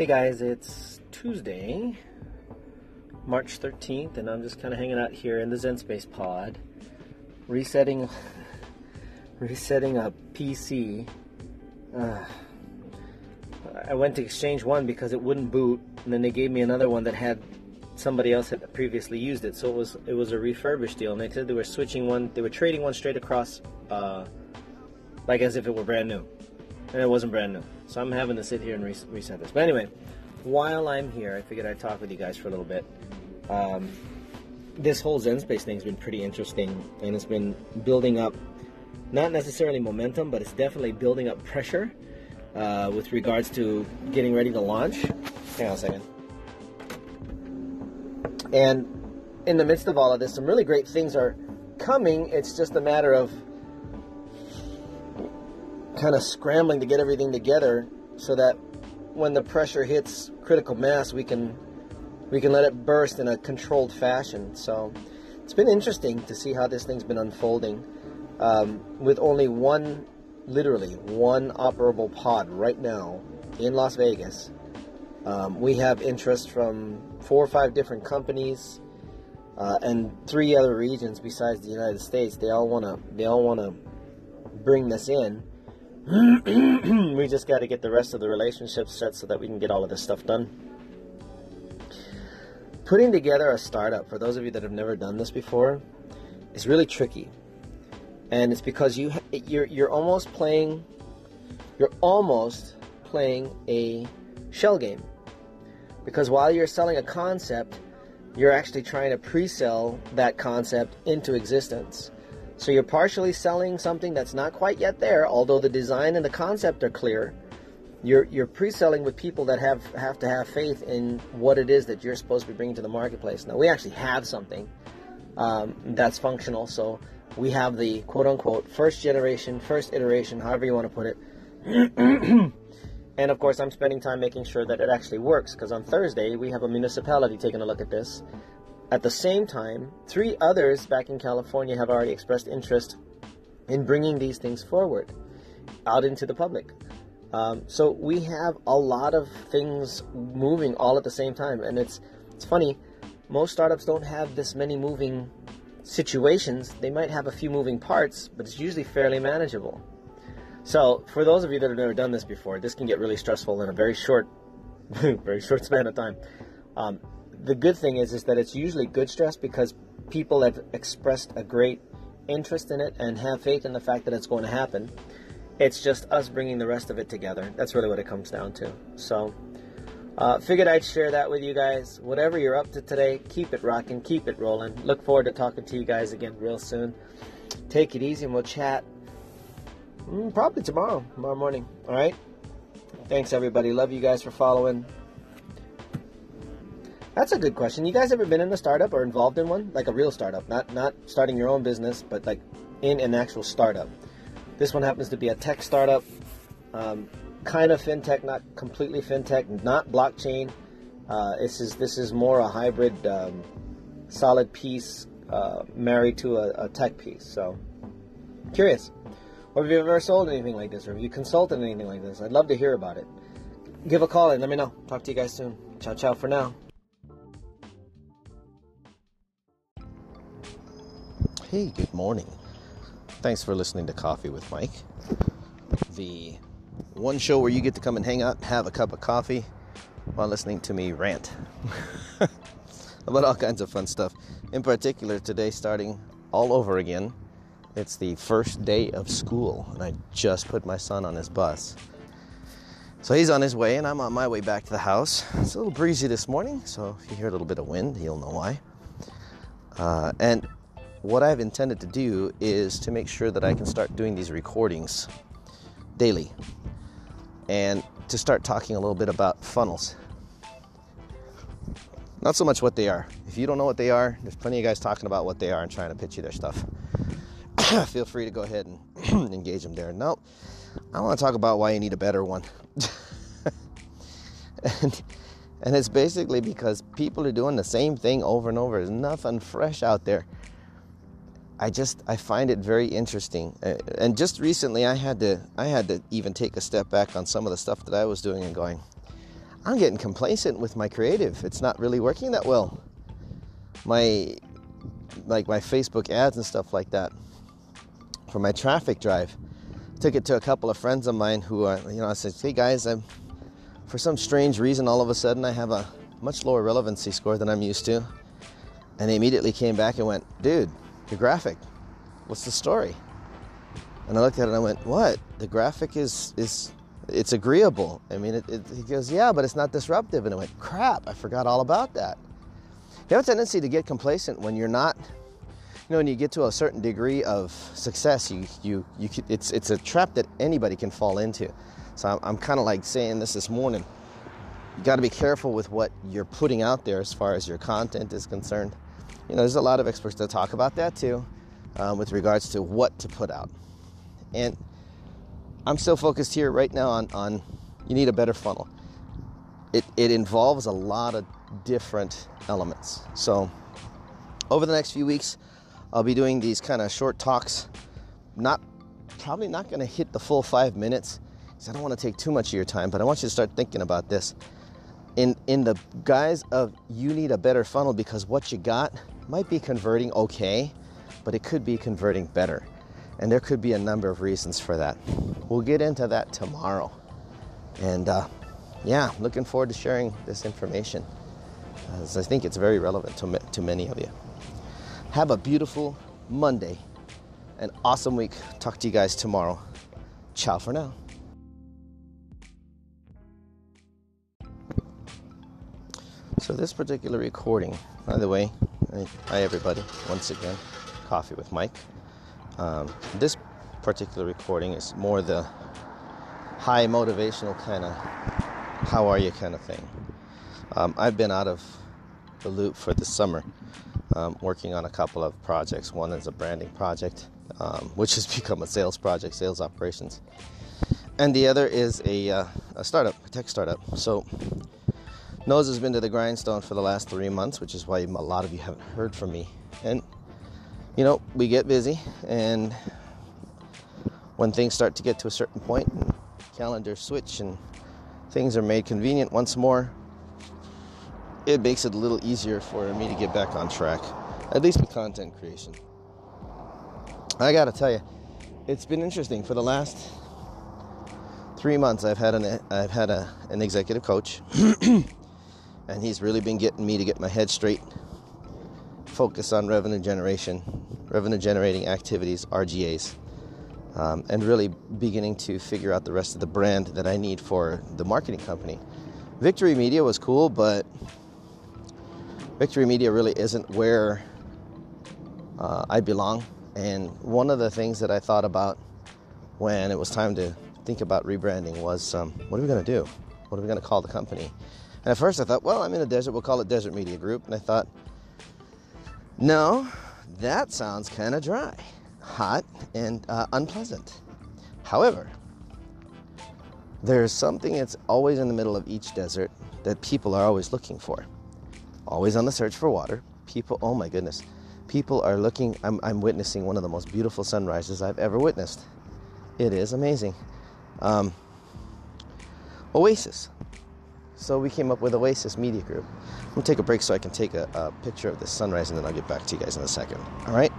Hey guys, it's Tuesday, March 13th, and I'm just kind of hanging out here in the Zen Space pod, resetting, resetting a PC. Uh, I went to exchange one because it wouldn't boot, and then they gave me another one that had somebody else had previously used it, so it was it was a refurbished deal. And they said they were switching one, they were trading one straight across, uh, like as if it were brand new, and it wasn't brand new. So I'm having to sit here and re- reset this. But anyway, while I'm here, I figured I'd talk with you guys for a little bit. Um, this whole Zen Space thing's been pretty interesting, and it's been building up, not necessarily momentum, but it's definitely building up pressure uh, with regards to getting ready to launch. Hang on a second. And in the midst of all of this, some really great things are coming. It's just a matter of kind of scrambling to get everything together so that when the pressure hits critical mass, we can we can let it burst in a controlled fashion. So it's been interesting to see how this thing's been unfolding. Um, with only one, literally one operable pod right now in Las Vegas, um, we have interest from four or five different companies uh, and three other regions besides the United States. They all want to they all want to bring this in. we just got to get the rest of the relationships set so that we can get all of this stuff done. Putting together a startup, for those of you that have never done this before, is really tricky, and it's because you you're you're almost playing you're almost playing a shell game because while you're selling a concept, you're actually trying to pre-sell that concept into existence. So you're partially selling something that's not quite yet there, although the design and the concept are clear. You're you're pre-selling with people that have have to have faith in what it is that you're supposed to be bringing to the marketplace. Now we actually have something um, that's functional, so we have the quote unquote first generation, first iteration, however you want to put it. and of course, I'm spending time making sure that it actually works because on Thursday we have a municipality taking a look at this at the same time, three others back in California have already expressed interest in bringing these things forward out into the public. Um, so we have a lot of things moving all at the same time, and it's it's funny. Most startups don't have this many moving situations. They might have a few moving parts, but it's usually fairly manageable. So for those of you that have never done this before, this can get really stressful in a very short, very short span of time. Um, the good thing is is that it's usually good stress because people have expressed a great interest in it and have faith in the fact that it's going to happen. It's just us bringing the rest of it together. That's really what it comes down to. So, uh, figured I'd share that with you guys. Whatever you're up to today, keep it rocking, keep it rolling. Look forward to talking to you guys again real soon. Take it easy and we'll chat mm, probably tomorrow, tomorrow morning. All right. Thanks, everybody. Love you guys for following. That's a good question. You guys ever been in a startup or involved in one? Like a real startup, not not starting your own business, but like in an actual startup. This one happens to be a tech startup, um, kind of fintech, not completely fintech, not blockchain. Uh, this is this is more a hybrid, um, solid piece uh, married to a, a, tech piece. So, curious. Or have you ever sold anything like this, or have you consulted anything like this? I'd love to hear about it. Give a call and let me know. Talk to you guys soon. Ciao, ciao for now. Hey, good morning. Thanks for listening to Coffee with Mike. The one show where you get to come and hang out and have a cup of coffee while listening to me rant about all kinds of fun stuff. In particular, today, starting all over again, it's the first day of school, and I just put my son on his bus. So he's on his way, and I'm on my way back to the house. It's a little breezy this morning, so if you hear a little bit of wind, you'll know why. Uh, and what I've intended to do is to make sure that I can start doing these recordings daily and to start talking a little bit about funnels. Not so much what they are. If you don't know what they are, there's plenty of guys talking about what they are and trying to pitch you their stuff. Feel free to go ahead and engage them there. Nope. I want to talk about why you need a better one. and, and it's basically because people are doing the same thing over and over. There's nothing fresh out there. I just I find it very interesting. Uh, and just recently, I had to I had to even take a step back on some of the stuff that I was doing and going. I'm getting complacent with my creative. It's not really working that well. My like my Facebook ads and stuff like that for my traffic drive. Took it to a couple of friends of mine who are, you know, I said, "Hey guys, I'm for some strange reason all of a sudden I have a much lower relevancy score than I'm used to." And they immediately came back and went, "Dude, your graphic. What's the story?" And I looked at it and I went, "What? The graphic is is it's agreeable. I mean, it, it, he goes, yeah, but it's not disruptive. And I went, crap, I forgot all about that. You have a tendency to get complacent when you're not, you know, when you get to a certain degree of success, you, you, you, it's, it's a trap that anybody can fall into. So I'm, I'm kind of like saying this this morning. You got to be careful with what you're putting out there as far as your content is concerned. You know, there's a lot of experts that talk about that too, um, with regards to what to put out. And I'm still focused here right now on, on you need a better funnel. It, it involves a lot of different elements. So, over the next few weeks, I'll be doing these kind of short talks. Not probably not going to hit the full five minutes because I don't want to take too much of your time, but I want you to start thinking about this. In in the guise of you need a better funnel because what you got might be converting okay, but it could be converting better. And there could be a number of reasons for that. We'll get into that tomorrow. And uh, yeah, looking forward to sharing this information as I think it's very relevant to, to many of you. Have a beautiful Monday, an awesome week. Talk to you guys tomorrow. Ciao for now. So, this particular recording, by the way, hi everybody, once again, Coffee with Mike. Um, this particular recording is more the high motivational kind of how are you kind of thing. Um, I've been out of the loop for the summer, um, working on a couple of projects. One is a branding project, um, which has become a sales project, sales operations, and the other is a, uh, a startup, a tech startup. So, nose has been to the grindstone for the last three months, which is why a lot of you haven't heard from me. And you know, we get busy, and when things start to get to a certain point, and calendars switch and things are made convenient once more, it makes it a little easier for me to get back on track, at least with content creation. I gotta tell you, it's been interesting for the last three months. I've had an I've had a, an executive coach, and he's really been getting me to get my head straight focus on revenue generation, revenue generating activities, RGAs, um, and really beginning to figure out the rest of the brand that I need for the marketing company. Victory Media was cool, but Victory Media really isn't where uh, I belong. And one of the things that I thought about when it was time to think about rebranding was um, what are we going to do? What are we going to call the company? And at first I thought, well, I'm in a desert, we'll call it Desert Media Group. And I thought, no, that sounds kind of dry, hot, and uh, unpleasant. However, there's something that's always in the middle of each desert that people are always looking for. Always on the search for water. People, oh my goodness, people are looking. I'm, I'm witnessing one of the most beautiful sunrises I've ever witnessed. It is amazing. Um, Oasis. So we came up with Oasis Media Group. I'm gonna take a break so I can take a, a picture of the sunrise and then I'll get back to you guys in a second. All right?